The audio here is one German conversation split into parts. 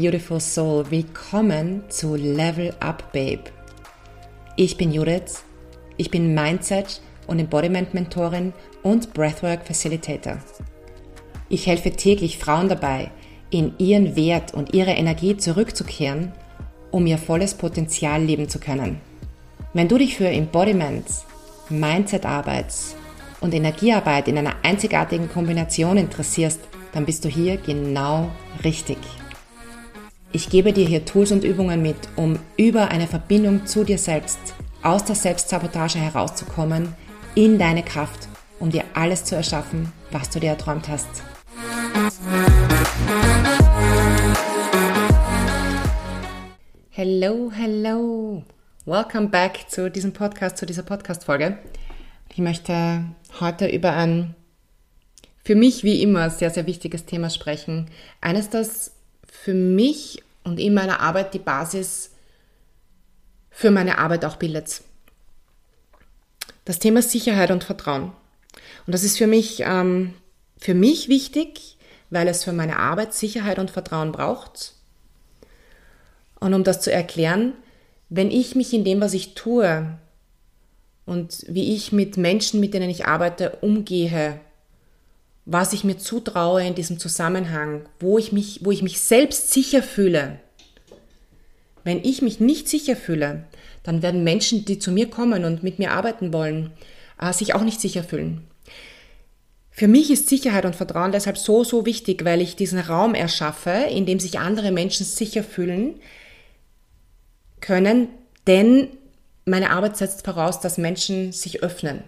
Beautiful Soul, willkommen zu Level Up Babe. Ich bin Judith, ich bin Mindset und Embodiment Mentorin und Breathwork Facilitator. Ich helfe täglich Frauen dabei, in ihren Wert und ihre Energie zurückzukehren, um ihr volles Potenzial leben zu können. Wenn du dich für Embodiment, Mindset-Arbeit und Energiearbeit in einer einzigartigen Kombination interessierst, dann bist du hier genau richtig. Ich gebe dir hier Tools und Übungen mit, um über eine Verbindung zu dir selbst, aus der Selbstsabotage herauszukommen, in deine Kraft, um dir alles zu erschaffen, was du dir erträumt hast. Hello, hello. Welcome back zu diesem Podcast, zu dieser Podcast-Folge. Ich möchte heute über ein für mich wie immer sehr, sehr wichtiges Thema sprechen. Eines, das für mich und in meiner Arbeit die Basis für meine Arbeit auch bildet. Das Thema Sicherheit und Vertrauen. Und das ist für mich, ähm, für mich wichtig, weil es für meine Arbeit Sicherheit und Vertrauen braucht. Und um das zu erklären, wenn ich mich in dem, was ich tue und wie ich mit Menschen, mit denen ich arbeite, umgehe, was ich mir zutraue in diesem Zusammenhang, wo ich mich, wo ich mich selbst sicher fühle. Wenn ich mich nicht sicher fühle, dann werden Menschen, die zu mir kommen und mit mir arbeiten wollen, äh, sich auch nicht sicher fühlen. Für mich ist Sicherheit und Vertrauen deshalb so, so wichtig, weil ich diesen Raum erschaffe, in dem sich andere Menschen sicher fühlen können, denn meine Arbeit setzt voraus, dass Menschen sich öffnen,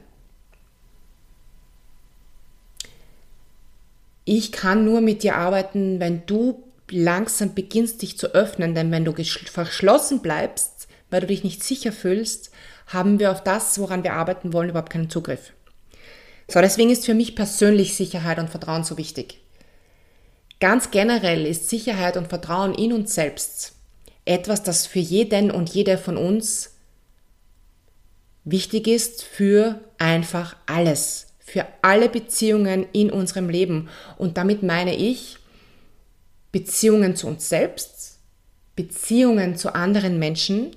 ich kann nur mit dir arbeiten, wenn du langsam beginnst, dich zu öffnen, denn wenn du verschlossen bleibst, weil du dich nicht sicher fühlst, haben wir auf das, woran wir arbeiten wollen, überhaupt keinen Zugriff. So, deswegen ist für mich persönlich Sicherheit und Vertrauen so wichtig. Ganz generell ist Sicherheit und Vertrauen in uns selbst etwas, das für jeden und jede von uns wichtig ist für einfach alles für alle Beziehungen in unserem Leben. Und damit meine ich Beziehungen zu uns selbst, Beziehungen zu anderen Menschen,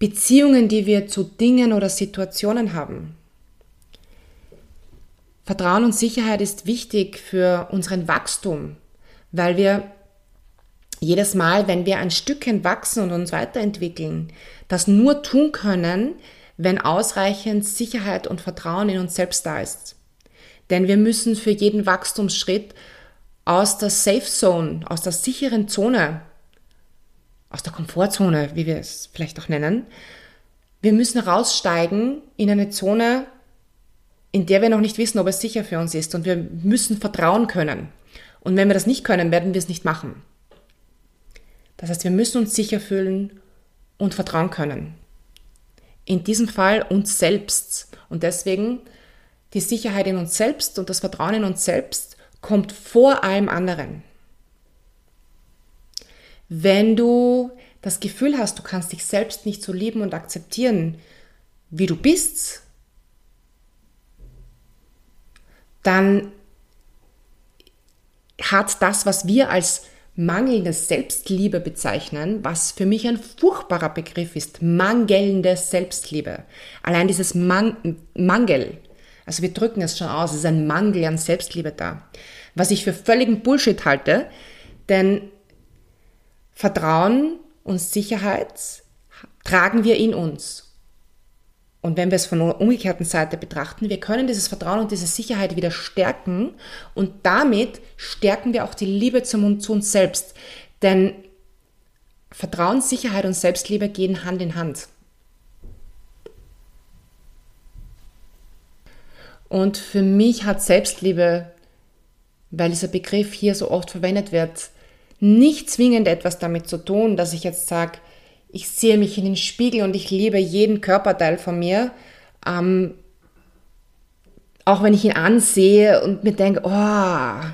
Beziehungen, die wir zu Dingen oder Situationen haben. Vertrauen und Sicherheit ist wichtig für unseren Wachstum, weil wir jedes Mal, wenn wir ein Stückchen wachsen und uns weiterentwickeln, das nur tun können, wenn ausreichend Sicherheit und Vertrauen in uns selbst da ist. Denn wir müssen für jeden Wachstumsschritt aus der Safe Zone, aus der sicheren Zone, aus der Komfortzone, wie wir es vielleicht auch nennen, wir müssen raussteigen in eine Zone, in der wir noch nicht wissen, ob es sicher für uns ist. Und wir müssen vertrauen können. Und wenn wir das nicht können, werden wir es nicht machen. Das heißt, wir müssen uns sicher fühlen und vertrauen können in diesem Fall uns selbst. Und deswegen die Sicherheit in uns selbst und das Vertrauen in uns selbst kommt vor allem anderen. Wenn du das Gefühl hast, du kannst dich selbst nicht so lieben und akzeptieren, wie du bist, dann hat das, was wir als mangelnde Selbstliebe bezeichnen, was für mich ein furchtbarer Begriff ist. Mangelnde Selbstliebe. Allein dieses Man Mangel, also wir drücken es schon aus, es ist ein Mangel an Selbstliebe da. Was ich für völligen Bullshit halte, denn Vertrauen und Sicherheit tragen wir in uns. Und wenn wir es von der umgekehrten Seite betrachten, wir können dieses Vertrauen und diese Sicherheit wieder stärken und damit stärken wir auch die Liebe zum, zu uns selbst. Denn Vertrauen, Sicherheit und Selbstliebe gehen Hand in Hand. Und für mich hat Selbstliebe, weil dieser Begriff hier so oft verwendet wird, nicht zwingend etwas damit zu tun, dass ich jetzt sage, ich sehe mich in den Spiegel und ich liebe jeden Körperteil von mir. Ähm, auch wenn ich ihn ansehe und mir denke, oh,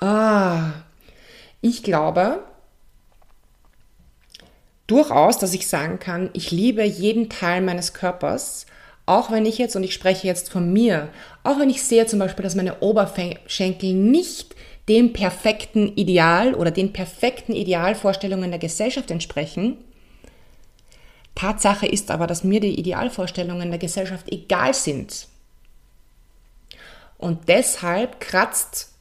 oh. Ich glaube durchaus, dass ich sagen kann, ich liebe jeden Teil meines Körpers, auch wenn ich jetzt, und ich spreche jetzt von mir, auch wenn ich sehe zum Beispiel, dass meine Oberschenkel nicht dem perfekten Ideal oder den perfekten Idealvorstellungen der Gesellschaft entsprechen. Tatsache ist aber, dass mir die Idealvorstellungen der Gesellschaft egal sind. Und deshalb kratzt,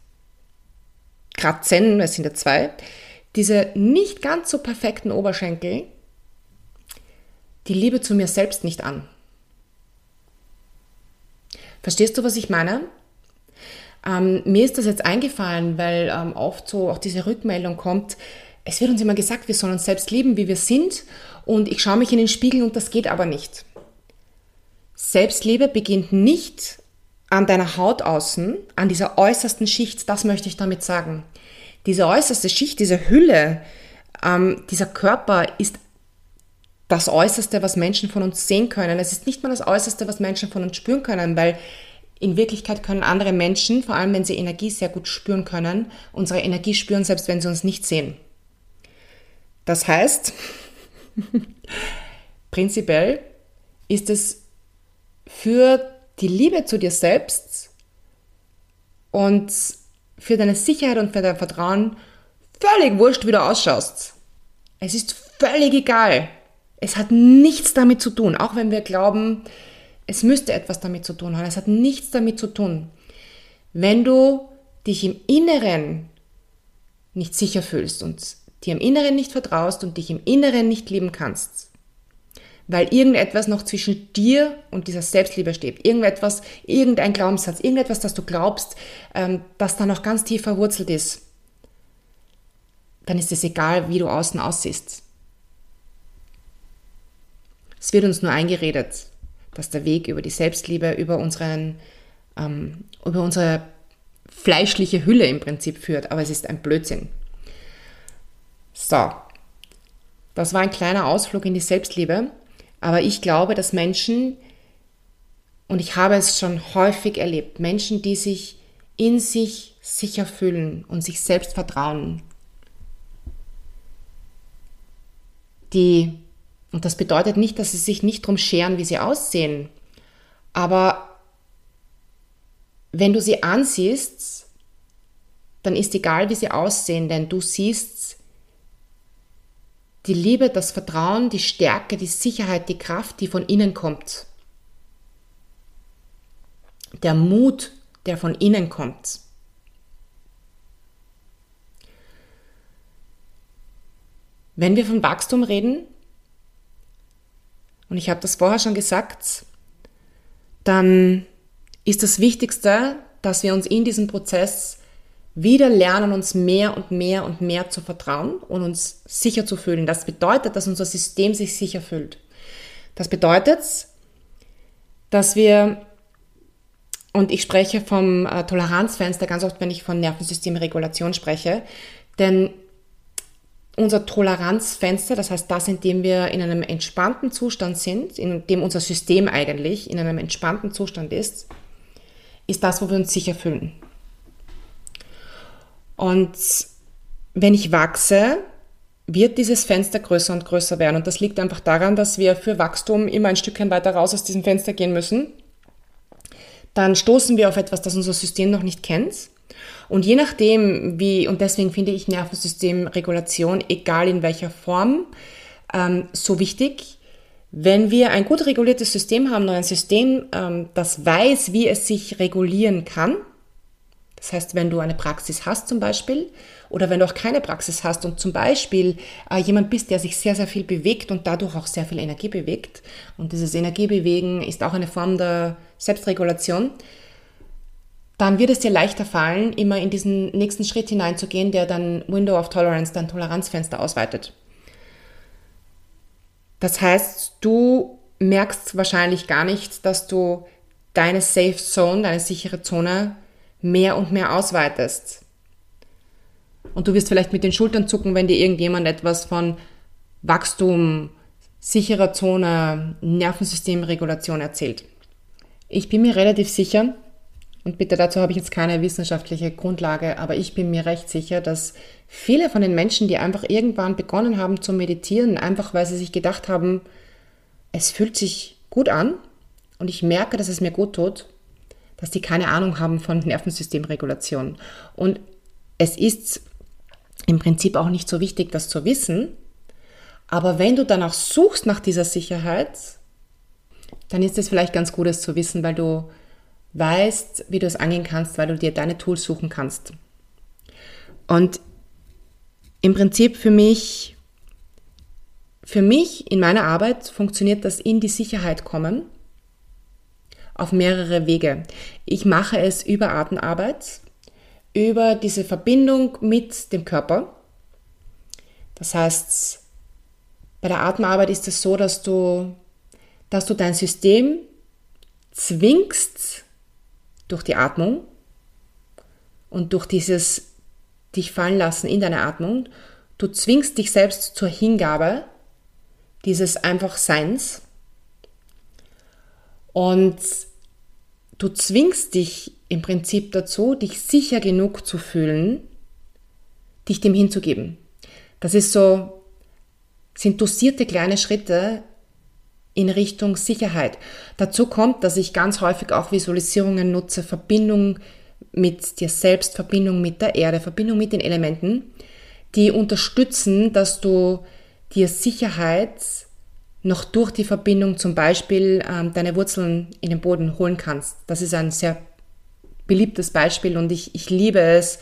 kratzen, es sind ja zwei, diese nicht ganz so perfekten Oberschenkel die Liebe zu mir selbst nicht an. Verstehst du, was ich meine? Ähm, mir ist das jetzt eingefallen, weil ähm, oft so auch diese Rückmeldung kommt, es wird uns immer gesagt, wir sollen uns selbst lieben, wie wir sind und ich schaue mich in den Spiegel und das geht aber nicht. Selbstliebe beginnt nicht an deiner Haut außen, an dieser äußersten Schicht, das möchte ich damit sagen. Diese äußerste Schicht, diese Hülle, ähm, dieser Körper ist das Äußerste, was Menschen von uns sehen können. Es ist nicht mal das Äußerste, was Menschen von uns spüren können, weil in Wirklichkeit können andere Menschen, vor allem wenn sie Energie sehr gut spüren können, unsere Energie spüren, selbst wenn sie uns nicht sehen. Das heißt, prinzipiell ist es für die Liebe zu dir selbst und für deine Sicherheit und für dein Vertrauen völlig wurscht, wie du ausschaust. Es ist völlig egal. Es hat nichts damit zu tun, auch wenn wir glauben, es müsste etwas damit zu tun haben. Es hat nichts damit zu tun. Wenn du dich im Inneren nicht sicher fühlst und dir im Inneren nicht vertraust und dich im Inneren nicht lieben kannst, weil irgendetwas noch zwischen dir und dieser Selbstliebe steht, irgendetwas, irgendein Glaubenssatz, irgendetwas, das du glaubst, ähm, das da noch ganz tief verwurzelt ist, dann ist es egal, wie du außen aussiehst. Es wird uns nur eingeredet, dass der Weg über die Selbstliebe, über, unseren, ähm, über unsere fleischliche Hülle im Prinzip führt, aber es ist ein Blödsinn. So, das war ein kleiner Ausflug in die Selbstliebe, aber ich glaube, dass Menschen, und ich habe es schon häufig erlebt, Menschen, die sich in sich sicher fühlen und sich selbst vertrauen, die und das bedeutet nicht, dass sie sich nicht drum scheren, wie sie aussehen. Aber wenn du sie ansiehst, dann ist egal, wie sie aussehen, denn du siehst die Liebe, das Vertrauen, die Stärke, die Sicherheit, die Kraft, die von innen kommt. Der Mut, der von innen kommt. Wenn wir von Wachstum reden, und ich habe das vorher schon gesagt, dann ist das Wichtigste, dass wir uns in diesem Prozess wieder lernen, uns mehr und mehr und mehr zu vertrauen und uns sicher zu fühlen. Das bedeutet, dass unser System sich sicher fühlt. Das bedeutet, dass wir, und ich spreche vom äh, Toleranzfenster ganz oft, wenn ich von Nervensystemregulation spreche, denn unser Toleranzfenster, das heißt das, in dem wir in einem entspannten Zustand sind, in dem unser System eigentlich in einem entspannten Zustand ist, ist das, wo wir uns sicher fühlen. Und wenn ich wachse, wird dieses Fenster größer und größer werden. Und das liegt einfach daran, dass wir für Wachstum immer ein Stückchen weiter raus aus diesem Fenster gehen müssen. Dann stoßen wir auf etwas, das unser System noch nicht kennt. Und je nachdem, wie, und deswegen finde ich Nervensystemregulation, egal in welcher Form, ähm, so wichtig. Wenn wir ein gut reguliertes System haben, ein System, ähm, das weiß, wie es sich regulieren kann, das heißt, wenn du eine Praxis hast zum Beispiel oder wenn du auch keine Praxis hast und zum Beispiel äh, jemand bist, der sich sehr, sehr viel bewegt und dadurch auch sehr viel Energie bewegt und dieses Energiebewegen ist auch eine Form der Selbstregulation, dann wird es dir leichter fallen, immer in diesen nächsten Schritt hineinzugehen, der dann Window of Tolerance, dein Toleranzfenster ausweitet. Das heißt, du merkst wahrscheinlich gar nicht, dass du deine Safe Zone, deine sichere Zone mehr und mehr ausweitest. Und du wirst vielleicht mit den Schultern zucken, wenn dir irgendjemand etwas von Wachstum, sicherer Zone, Nervensystemregulation erzählt. Ich bin mir relativ sicher, und bitte dazu habe ich jetzt keine wissenschaftliche Grundlage, aber ich bin mir recht sicher, dass viele von den Menschen, die einfach irgendwann begonnen haben zu meditieren, einfach weil sie sich gedacht haben, es fühlt sich gut an und ich merke, dass es mir gut tut, dass die keine Ahnung haben von Nervensystemregulation. Und es ist im Prinzip auch nicht so wichtig, das zu wissen. Aber wenn du danach suchst nach dieser Sicherheit, dann ist es vielleicht ganz gut, es zu wissen, weil du weißt, wie du es angehen kannst, weil du dir deine Tools suchen kannst. Und im Prinzip für mich, für mich in meiner Arbeit funktioniert das in die Sicherheit kommen auf mehrere Wege. Ich mache es über Atemarbeit, über diese Verbindung mit dem Körper. Das heißt, bei der Atemarbeit ist es so, dass du, dass du dein System zwingst durch die Atmung und durch dieses dich fallen lassen in deine Atmung. Du zwingst dich selbst zur Hingabe dieses einfach Seins. Und du zwingst dich im Prinzip dazu, dich sicher genug zu fühlen, dich dem hinzugeben. Das ist so, sind dosierte kleine Schritte in Richtung Sicherheit. Dazu kommt, dass ich ganz häufig auch Visualisierungen nutze, Verbindung mit dir selbst, Verbindung mit der Erde, Verbindung mit den Elementen, die unterstützen, dass du dir Sicherheit noch durch die Verbindung zum Beispiel ähm, deine Wurzeln in den Boden holen kannst. Das ist ein sehr beliebtes Beispiel und ich, ich liebe es,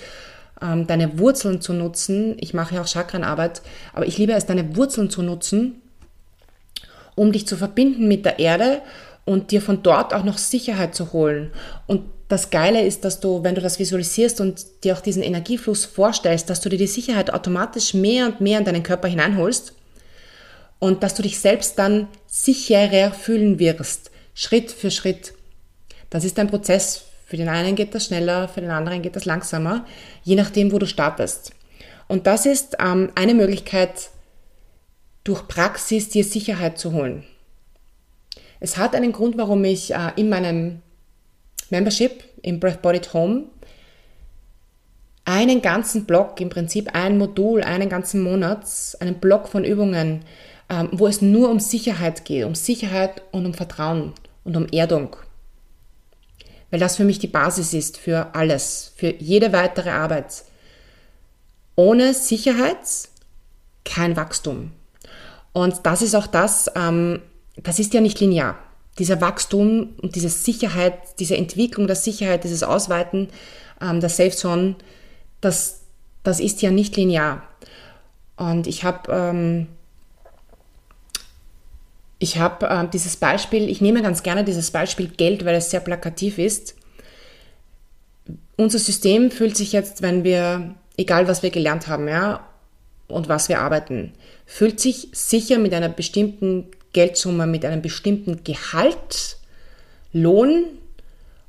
ähm, deine Wurzeln zu nutzen. Ich mache ja auch Chakrenarbeit, aber ich liebe es, deine Wurzeln zu nutzen, um dich zu verbinden mit der Erde und dir von dort auch noch Sicherheit zu holen. Und das Geile ist, dass du, wenn du das visualisierst und dir auch diesen Energiefluss vorstellst, dass du dir die Sicherheit automatisch mehr und mehr in deinen Körper hineinholst und dass du dich selbst dann sicherer fühlen wirst, Schritt für Schritt. Das ist ein Prozess für den einen geht das schneller, für den anderen geht das langsamer, je nachdem, wo du startest. Und das ist ähm, eine Möglichkeit, durch Praxis dir Sicherheit zu holen. Es hat einen Grund, warum ich äh, in meinem Membership im Breath Body Home einen ganzen Block, im Prinzip ein Modul, einen ganzen Monat, einen Block von Übungen, ähm, wo es nur um Sicherheit geht, um Sicherheit und um Vertrauen und um Erdung weil das für mich die Basis ist für alles, für jede weitere Arbeit. Ohne Sicherheit kein Wachstum. Und das ist auch das, ähm, das ist ja nicht linear. Dieser Wachstum und diese Sicherheit, diese Entwicklung der Sicherheit, dieses Ausweiten ähm, der Safe Zone, das, das ist ja nicht linear. Und ich habe ähm, habe äh, dieses Beispiel, ich nehme ganz gerne dieses Beispiel Geld, weil es sehr plakativ ist. Unser System fühlt sich jetzt, wenn wir, egal was wir gelernt haben, ja, und was wir arbeiten, fühlt sich sicher mit einer bestimmten Geldsumme, mit einem bestimmten Gehalt, Lohn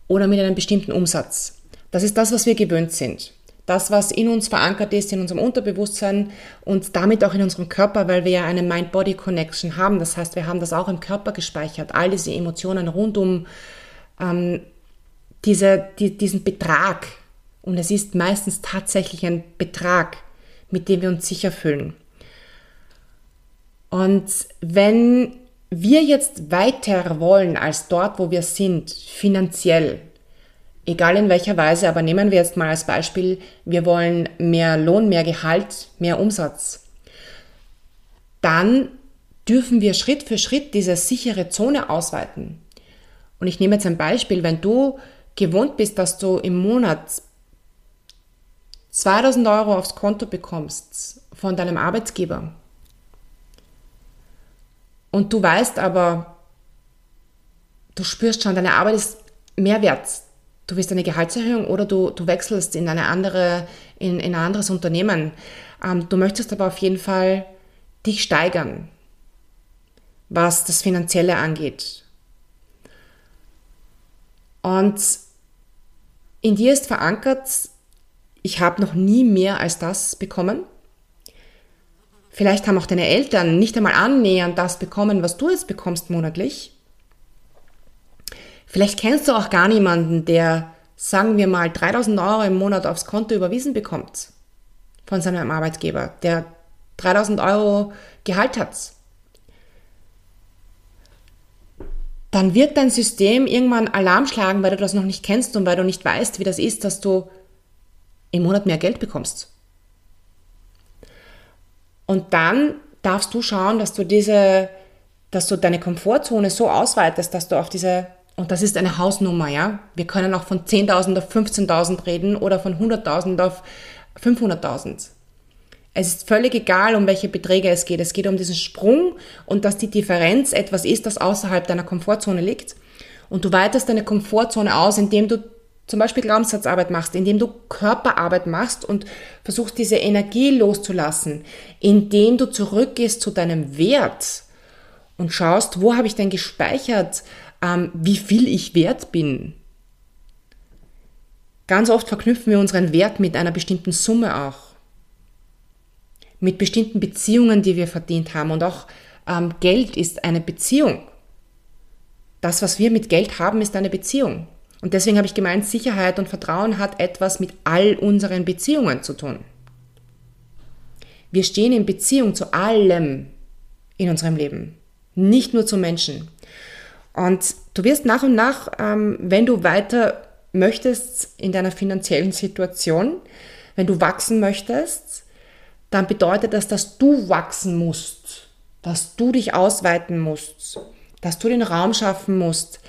oder mit einem bestimmten Umsatz. Das ist das, was wir gewöhnt sind das, was in uns verankert ist, in unserem Unterbewusstsein und damit auch in unserem Körper, weil wir ja eine Mind-Body-Connection haben. Das heißt, wir haben das auch im Körper gespeichert, all diese Emotionen rund um ähm, diese, die, diesen Betrag. Und es ist meistens tatsächlich ein Betrag, mit dem wir uns sicher fühlen. Und wenn wir jetzt weiter wollen als dort, wo wir sind, finanziell, egal in welcher Weise, aber nehmen wir jetzt mal als Beispiel, wir wollen mehr Lohn, mehr Gehalt, mehr Umsatz. Dann dürfen wir Schritt für Schritt diese sichere Zone ausweiten. Und ich nehme jetzt ein Beispiel, wenn du gewohnt bist, dass du im Monat 2000 Euro aufs Konto bekommst von deinem Arbeitgeber und du weißt aber, du spürst schon, deine Arbeit ist mehr wert, du willst eine Gehaltserhöhung oder du, du wechselst in, eine andere, in, in ein anderes Unternehmen. Ähm, du möchtest aber auf jeden Fall dich steigern, was das Finanzielle angeht. Und in dir ist verankert, ich habe noch nie mehr als das bekommen. Vielleicht haben auch deine Eltern nicht einmal annähernd das bekommen, was du jetzt bekommst monatlich. Vielleicht kennst du auch gar niemanden, der, sagen wir mal, 3000 Euro im Monat aufs Konto überwiesen bekommt von seinem Arbeitgeber, der 3000 Euro Gehalt hat. Dann wird dein System irgendwann Alarm schlagen, weil du das noch nicht kennst und weil du nicht weißt, wie das ist, dass du im Monat mehr Geld bekommst. Und dann darfst du schauen, dass du diese, dass du deine Komfortzone so ausweitest, dass du auf diese, und das ist eine Hausnummer, ja. Wir können auch von 10.000 auf 15.000 reden oder von 100.000 auf 500.000. Es ist völlig egal, um welche Beträge es geht. Es geht um diesen Sprung und dass die Differenz etwas ist, das außerhalb deiner Komfortzone liegt. Und du weitest deine Komfortzone aus, indem du zum Beispiel Glaubenssatzarbeit machst, indem du Körperarbeit machst und versuchst, diese Energie loszulassen, indem du zurückgehst zu deinem Wert und schaust, wo habe ich denn gespeichert, ähm, wie viel ich wert bin. Ganz oft verknüpfen wir unseren Wert mit einer bestimmten Summe auch, mit bestimmten Beziehungen, die wir verdient haben. Und auch ähm, Geld ist eine Beziehung. Das, was wir mit Geld haben, ist eine Beziehung. Und deswegen habe ich gemeint, Sicherheit und Vertrauen hat etwas mit all unseren Beziehungen zu tun. Wir stehen in Beziehung zu allem in unserem Leben, nicht nur zu Menschen. Und du wirst nach und nach, ähm, wenn du weiter möchtest in deiner finanziellen Situation, wenn du wachsen möchtest, dann bedeutet das, dass du wachsen musst, dass du dich ausweiten musst, dass du den Raum schaffen musst.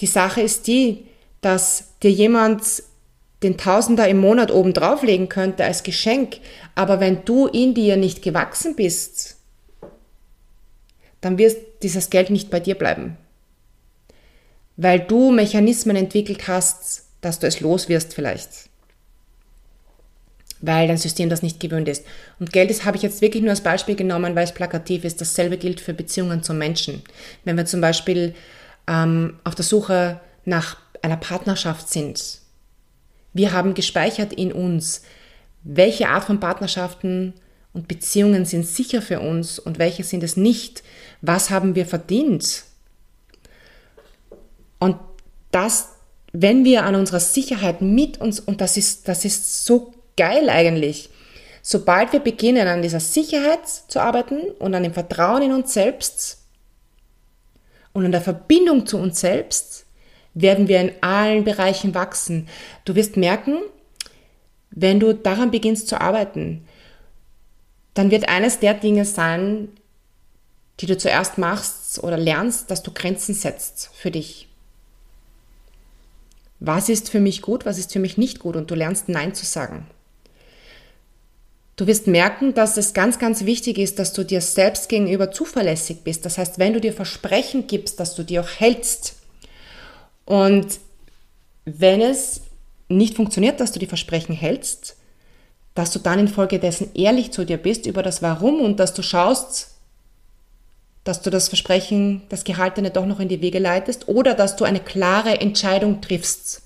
Die Sache ist die, dass dir jemand den Tausender im Monat oben drauflegen könnte als Geschenk, aber wenn du in dir nicht gewachsen bist, dann wird dieses Geld nicht bei dir bleiben. Weil du Mechanismen entwickelt hast, dass du es los wirst vielleicht. Weil dein System das nicht gewöhnt ist. Und Geld ist, habe ich jetzt wirklich nur als Beispiel genommen, weil es plakativ ist. Dasselbe gilt für Beziehungen zu Menschen. Wenn wir zum Beispiel ähm, auf der Suche nach einer Partnerschaft sind. Wir haben gespeichert in uns, welche Art von Partnerschaften und Beziehungen sind sicher für uns und welche sind es nicht. Was haben wir verdient? Und das, wenn wir an unserer Sicherheit mit uns, und das ist, das ist so geil eigentlich, sobald wir beginnen an dieser Sicherheit zu arbeiten und an dem Vertrauen in uns selbst und an der Verbindung zu uns selbst, werden wir in allen Bereichen wachsen. Du wirst merken, wenn du daran beginnst zu arbeiten, dann wird eines der Dinge sein, die du zuerst machst oder lernst, dass du Grenzen setzt für dich. Was ist für mich gut, was ist für mich nicht gut und du lernst Nein zu sagen. Du wirst merken, dass es ganz, ganz wichtig ist, dass du dir selbst gegenüber zuverlässig bist. Das heißt, wenn du dir Versprechen gibst, dass du die auch hältst. Und wenn es nicht funktioniert, dass du die Versprechen hältst, dass du dann infolgedessen ehrlich zu dir bist über das Warum und dass du schaust, dass du das Versprechen, das Gehaltene doch noch in die Wege leitest oder dass du eine klare Entscheidung triffst.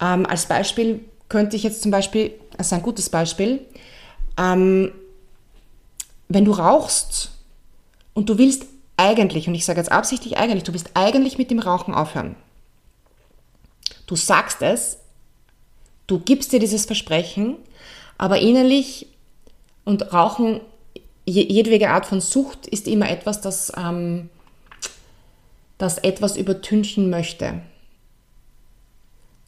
Ähm, als Beispiel könnte ich jetzt zum Beispiel, das ist ein gutes Beispiel, ähm, wenn du rauchst und du willst eigentlich, und ich sage jetzt absichtlich eigentlich, du willst eigentlich mit dem Rauchen aufhören. Du sagst es, du gibst dir dieses Versprechen, aber innerlich und Rauchen, jedwege Art von Sucht ist immer etwas, das, ähm, das etwas übertünchen möchte.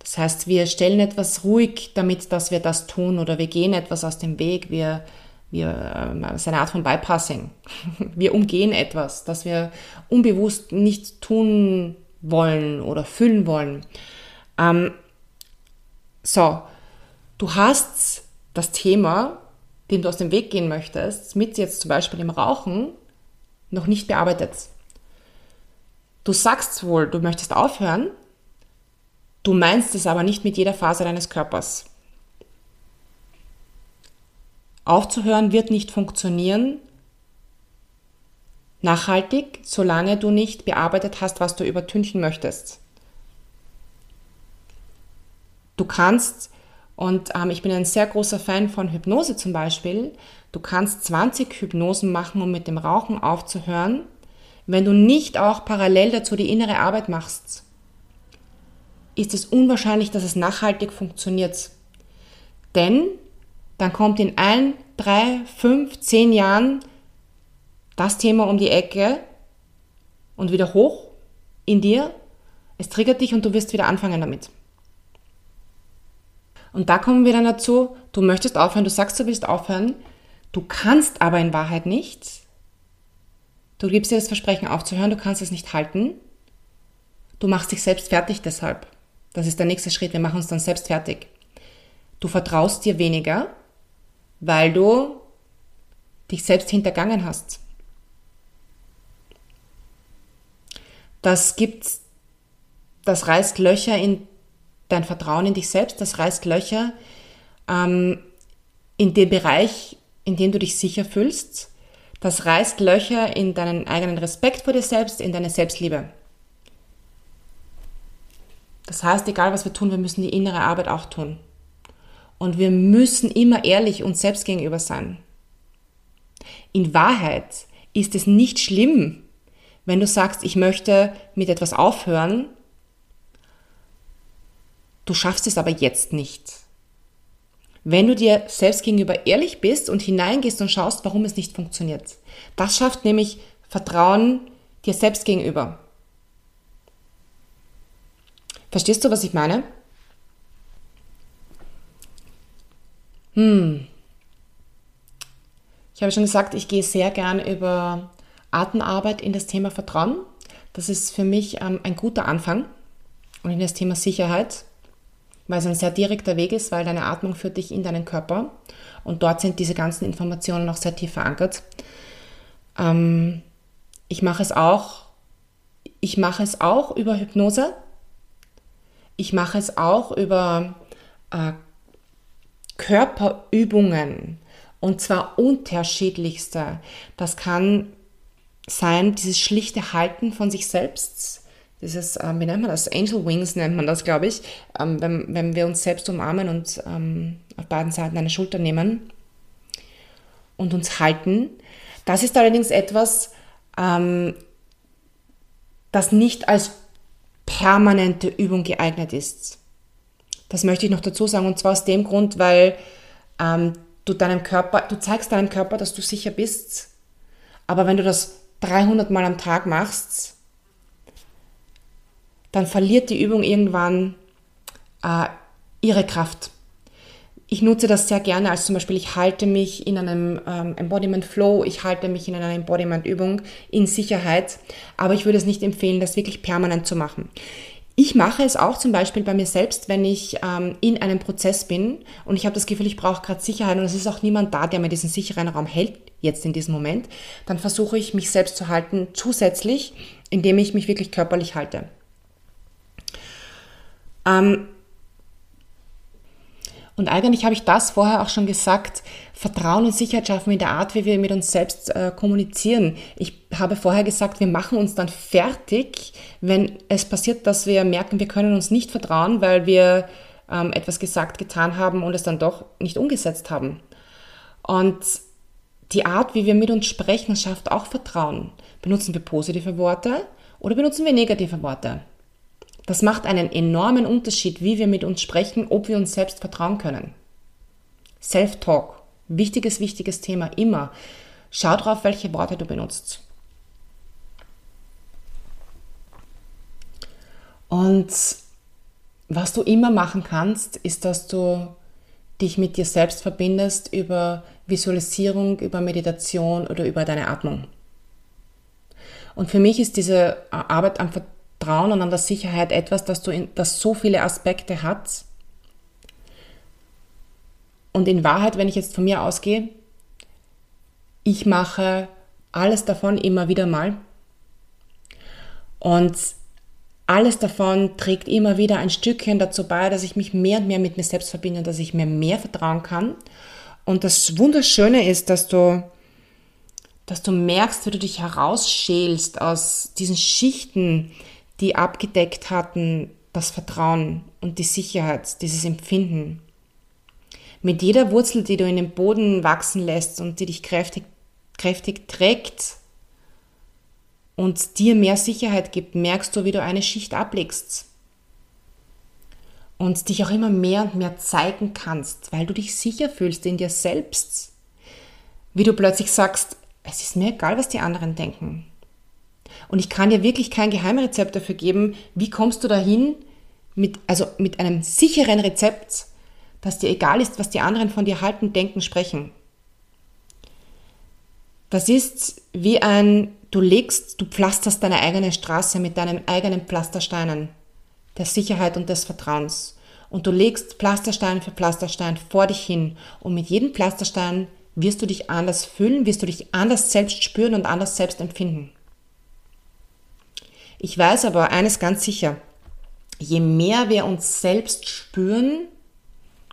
Das heißt, wir stellen etwas ruhig damit, dass wir das tun oder wir gehen etwas aus dem Weg, wir wir, äh, es ist eine Art von Bypassing. Wir umgehen etwas, das wir unbewusst nicht tun wollen oder fühlen wollen. Ähm, so, du hast das Thema, dem du aus dem Weg gehen möchtest, mit jetzt zum Beispiel im Rauchen, noch nicht bearbeitet. Du sagst wohl, du möchtest aufhören, du meinst es aber nicht mit jeder Phase deines Körpers. Aufzuhören wird nicht funktionieren, nachhaltig, solange du nicht bearbeitet hast, was du übertünchen möchtest. Du kannst, und ähm, ich bin ein sehr großer Fan von Hypnose zum Beispiel, du kannst 20 Hypnosen machen, um mit dem Rauchen aufzuhören, wenn du nicht auch parallel dazu die innere Arbeit machst. Ist es unwahrscheinlich, dass es nachhaltig funktioniert. Denn dann kommt in ein, drei, fünf, zehn Jahren das Thema um die Ecke und wieder hoch in dir. Es triggert dich und du wirst wieder anfangen damit. Und da kommen wir dann dazu, du möchtest aufhören, du sagst, du willst aufhören, du kannst aber in Wahrheit nicht. Du gibst dir das Versprechen aufzuhören, du kannst es nicht halten. Du machst dich selbst fertig deshalb. Das ist der nächste Schritt, wir machen uns dann selbst fertig. Du vertraust dir weniger, weil du dich selbst hintergangen hast. Das gibt, das reißt Löcher in dein Vertrauen in dich selbst, das reißt Löcher ähm, in den Bereich, in dem du dich sicher fühlst. Das reißt Löcher in deinen eigenen Respekt vor dir selbst, in deine Selbstliebe. Das heißt, egal was wir tun, wir müssen die innere Arbeit auch tun. Und wir müssen immer ehrlich uns selbst gegenüber sein. In Wahrheit ist es nicht schlimm, wenn du sagst, ich möchte mit etwas aufhören, du schaffst es aber jetzt nicht. Wenn du dir selbst gegenüber ehrlich bist und hineingehst und schaust, warum es nicht funktioniert. Das schafft nämlich Vertrauen dir selbst gegenüber. Verstehst du, was ich meine? Hm. Ich habe schon gesagt, ich gehe sehr gern über Atemarbeit in das Thema Vertrauen. Das ist für mich ähm, ein guter Anfang und in das Thema Sicherheit, weil es ein sehr direkter Weg ist, weil deine Atmung führt dich in deinen Körper und dort sind diese ganzen Informationen noch sehr tief verankert. Ähm, ich mache es auch, ich mache es auch über Hypnose. Ich mache es auch über äh, Körperübungen und zwar unterschiedlichste. Das kann sein, dieses schlichte Halten von sich selbst, dieses, ähm, wie nennt man das? Angel Wings nennt man das, glaube ich, ähm, wenn, wenn wir uns selbst umarmen und ähm, auf beiden Seiten eine Schulter nehmen und uns halten. Das ist allerdings etwas, ähm, das nicht als permanente Übung geeignet ist. Das möchte ich noch dazu sagen und zwar aus dem Grund, weil ähm, du deinem Körper, du zeigst deinem Körper, dass du sicher bist, aber wenn du das 300 Mal am Tag machst, dann verliert die Übung irgendwann äh, ihre Kraft. Ich nutze das sehr gerne als zum Beispiel, ich halte mich in einem ähm, Embodiment Flow, ich halte mich in einer Embodiment Übung in Sicherheit, aber ich würde es nicht empfehlen, das wirklich permanent zu machen. Ich mache es auch zum Beispiel bei mir selbst, wenn ich ähm, in einem Prozess bin und ich habe das Gefühl, ich brauche gerade Sicherheit und es ist auch niemand da, der mir diesen sicheren Raum hält, jetzt in diesem Moment, dann versuche ich mich selbst zu halten, zusätzlich, indem ich mich wirklich körperlich halte. Ähm, und eigentlich habe ich das vorher auch schon gesagt, Vertrauen und Sicherheit schaffen in der Art, wie wir mit uns selbst äh, kommunizieren. Ich habe vorher gesagt, wir machen uns dann fertig, wenn es passiert, dass wir merken, wir können uns nicht vertrauen, weil wir ähm, etwas gesagt, getan haben und es dann doch nicht umgesetzt haben. Und die Art, wie wir mit uns sprechen, schafft auch Vertrauen. Benutzen wir positive Worte oder benutzen wir negative Worte? Das macht einen enormen Unterschied, wie wir mit uns sprechen, ob wir uns selbst vertrauen können. Self-Talk. Wichtiges, wichtiges Thema. Immer. Schau drauf, welche Worte du benutzt. Und was du immer machen kannst, ist, dass du dich mit dir selbst verbindest über Visualisierung, über Meditation oder über deine Atmung. Und für mich ist diese Arbeit am Vertrauen Vertrauen und an der Sicherheit etwas, das, du in, das so viele Aspekte hat. Und in Wahrheit, wenn ich jetzt von mir ausgehe, ich mache alles davon immer wieder mal. Und alles davon trägt immer wieder ein Stückchen dazu bei, dass ich mich mehr und mehr mit mir selbst verbinde dass ich mir mehr vertrauen kann. Und das Wunderschöne ist, dass du, dass du merkst, wie du dich herausschälst aus diesen Schichten, die abgedeckt hatten das Vertrauen und die Sicherheit, dieses Empfinden. Mit jeder Wurzel, die du in den Boden wachsen lässt und die dich kräftig, kräftig trägt und dir mehr Sicherheit gibt, merkst du, wie du eine Schicht ablegst und dich auch immer mehr und mehr zeigen kannst, weil du dich sicher fühlst in dir selbst. Wie du plötzlich sagst, es ist mir egal, was die anderen denken. Und ich kann dir wirklich kein Geheimrezept dafür geben, wie kommst du dahin, mit, also mit einem sicheren Rezept, dass dir egal ist, was die anderen von dir halten, denken, sprechen. Das ist wie ein, du legst, du pflasterst deine eigene Straße mit deinen eigenen Pflastersteinen der Sicherheit und des Vertrauens. Und du legst Pflasterstein für Pflasterstein vor dich hin. Und mit jedem Pflasterstein wirst du dich anders fühlen, wirst du dich anders selbst spüren und anders selbst empfinden. Ich weiß aber eines ganz sicher. Je mehr wir uns selbst spüren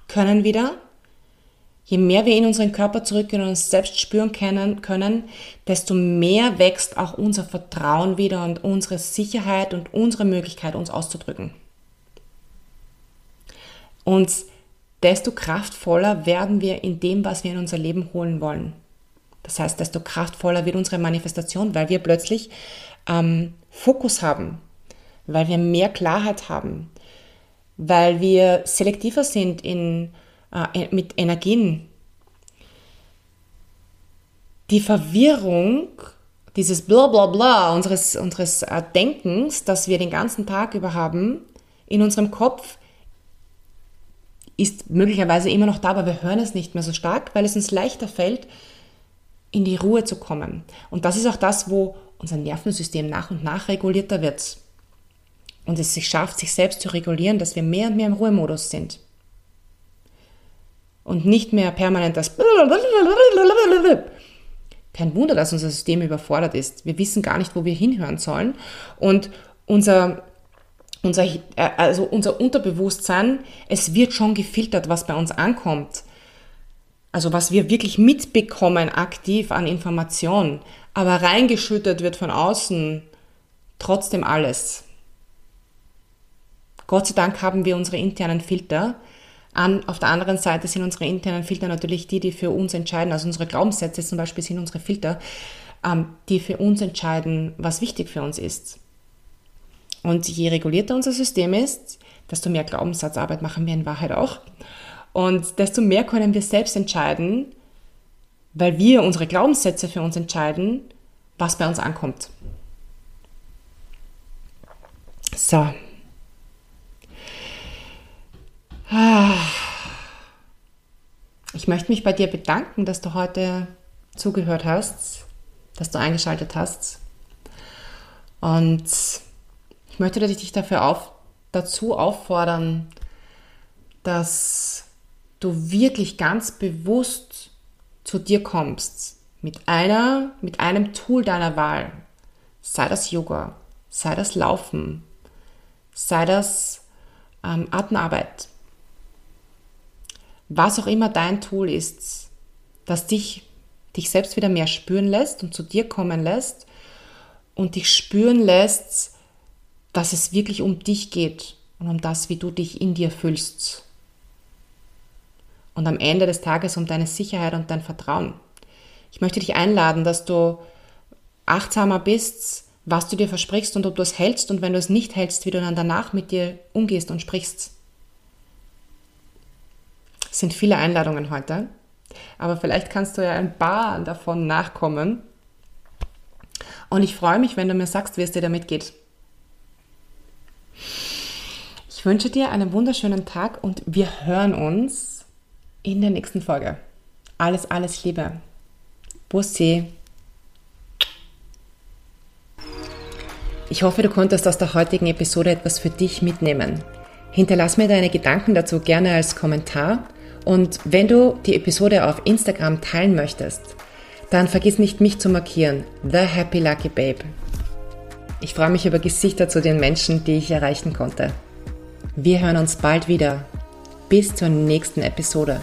können wieder, je mehr wir in unseren Körper zurückgehen und uns selbst spüren können, können, desto mehr wächst auch unser Vertrauen wieder und unsere Sicherheit und unsere Möglichkeit, uns auszudrücken. Und desto kraftvoller werden wir in dem, was wir in unser Leben holen wollen. Das heißt, desto kraftvoller wird unsere Manifestation, weil wir plötzlich ähm, Fokus haben, weil wir mehr Klarheit haben, weil wir selektiver sind in, äh, mit Energien. Die Verwirrung, dieses Blablabla unseres, unseres äh, Denkens, das wir den ganzen Tag über haben, in unserem Kopf, ist möglicherweise immer noch da, aber wir hören es nicht mehr so stark, weil es uns leichter fällt, in die Ruhe zu kommen. Und das ist auch das, wo unser Nervensystem nach und nach regulierter wird. Und es sich schafft, sich selbst zu regulieren, dass wir mehr und mehr im Ruhemodus sind. Und nicht mehr permanent das kein Wunder, dass unser System überfordert ist. Wir wissen gar nicht, wo wir hinhören sollen. Und unser, unser, also unser Unterbewusstsein, es wird schon gefiltert, was bei uns ankommt. Also was wir wirklich mitbekommen aktiv an Informationen aber reingeschüttet wird von außen trotzdem alles. Gott sei Dank haben wir unsere internen Filter. An, auf der anderen Seite sind unsere internen Filter natürlich die, die für uns entscheiden. Also unsere Glaubenssätze zum Beispiel sind unsere Filter, ähm, die für uns entscheiden, was wichtig für uns ist. Und je regulierter unser System ist, desto mehr Glaubenssatzarbeit machen wir in Wahrheit auch. Und desto mehr können wir selbst entscheiden, weil wir unsere Glaubenssätze für uns entscheiden, was bei uns ankommt. So. Ich möchte mich bei dir bedanken, dass du heute zugehört hast, dass du eingeschaltet hast. Und ich möchte dich dafür auf, dazu auffordern, dass du wirklich ganz bewusst zu dir kommst mit einer, mit einem Tool deiner Wahl, sei das Yoga, sei das Laufen, sei das ähm, Atemarbeit, was auch immer dein Tool ist, das dich, dich selbst wieder mehr spüren lässt und zu dir kommen lässt und dich spüren lässt, dass es wirklich um dich geht und um das, wie du dich in dir fühlst und am Ende des Tages um deine Sicherheit und dein Vertrauen. Ich möchte dich einladen, dass du achtsamer bist, was du dir versprichst und ob du es hältst und wenn du es nicht hältst, wie du dann danach mit dir umgehst und sprichst. Es sind viele Einladungen heute, aber vielleicht kannst du ja ein paar davon nachkommen. Und ich freue mich, wenn du mir sagst, wie es dir damit geht. Ich wünsche dir einen wunderschönen Tag und wir hören uns in der nächsten Folge. Alles, alles Liebe. Bussi. Ich hoffe, du konntest aus der heutigen Episode etwas für dich mitnehmen. Hinterlass mir deine Gedanken dazu gerne als Kommentar und wenn du die Episode auf Instagram teilen möchtest, dann vergiss nicht mich zu markieren, The Happy Lucky Babe. Ich freue mich über Gesichter zu den Menschen, die ich erreichen konnte. Wir hören uns bald wieder. Bis zur nächsten Episode.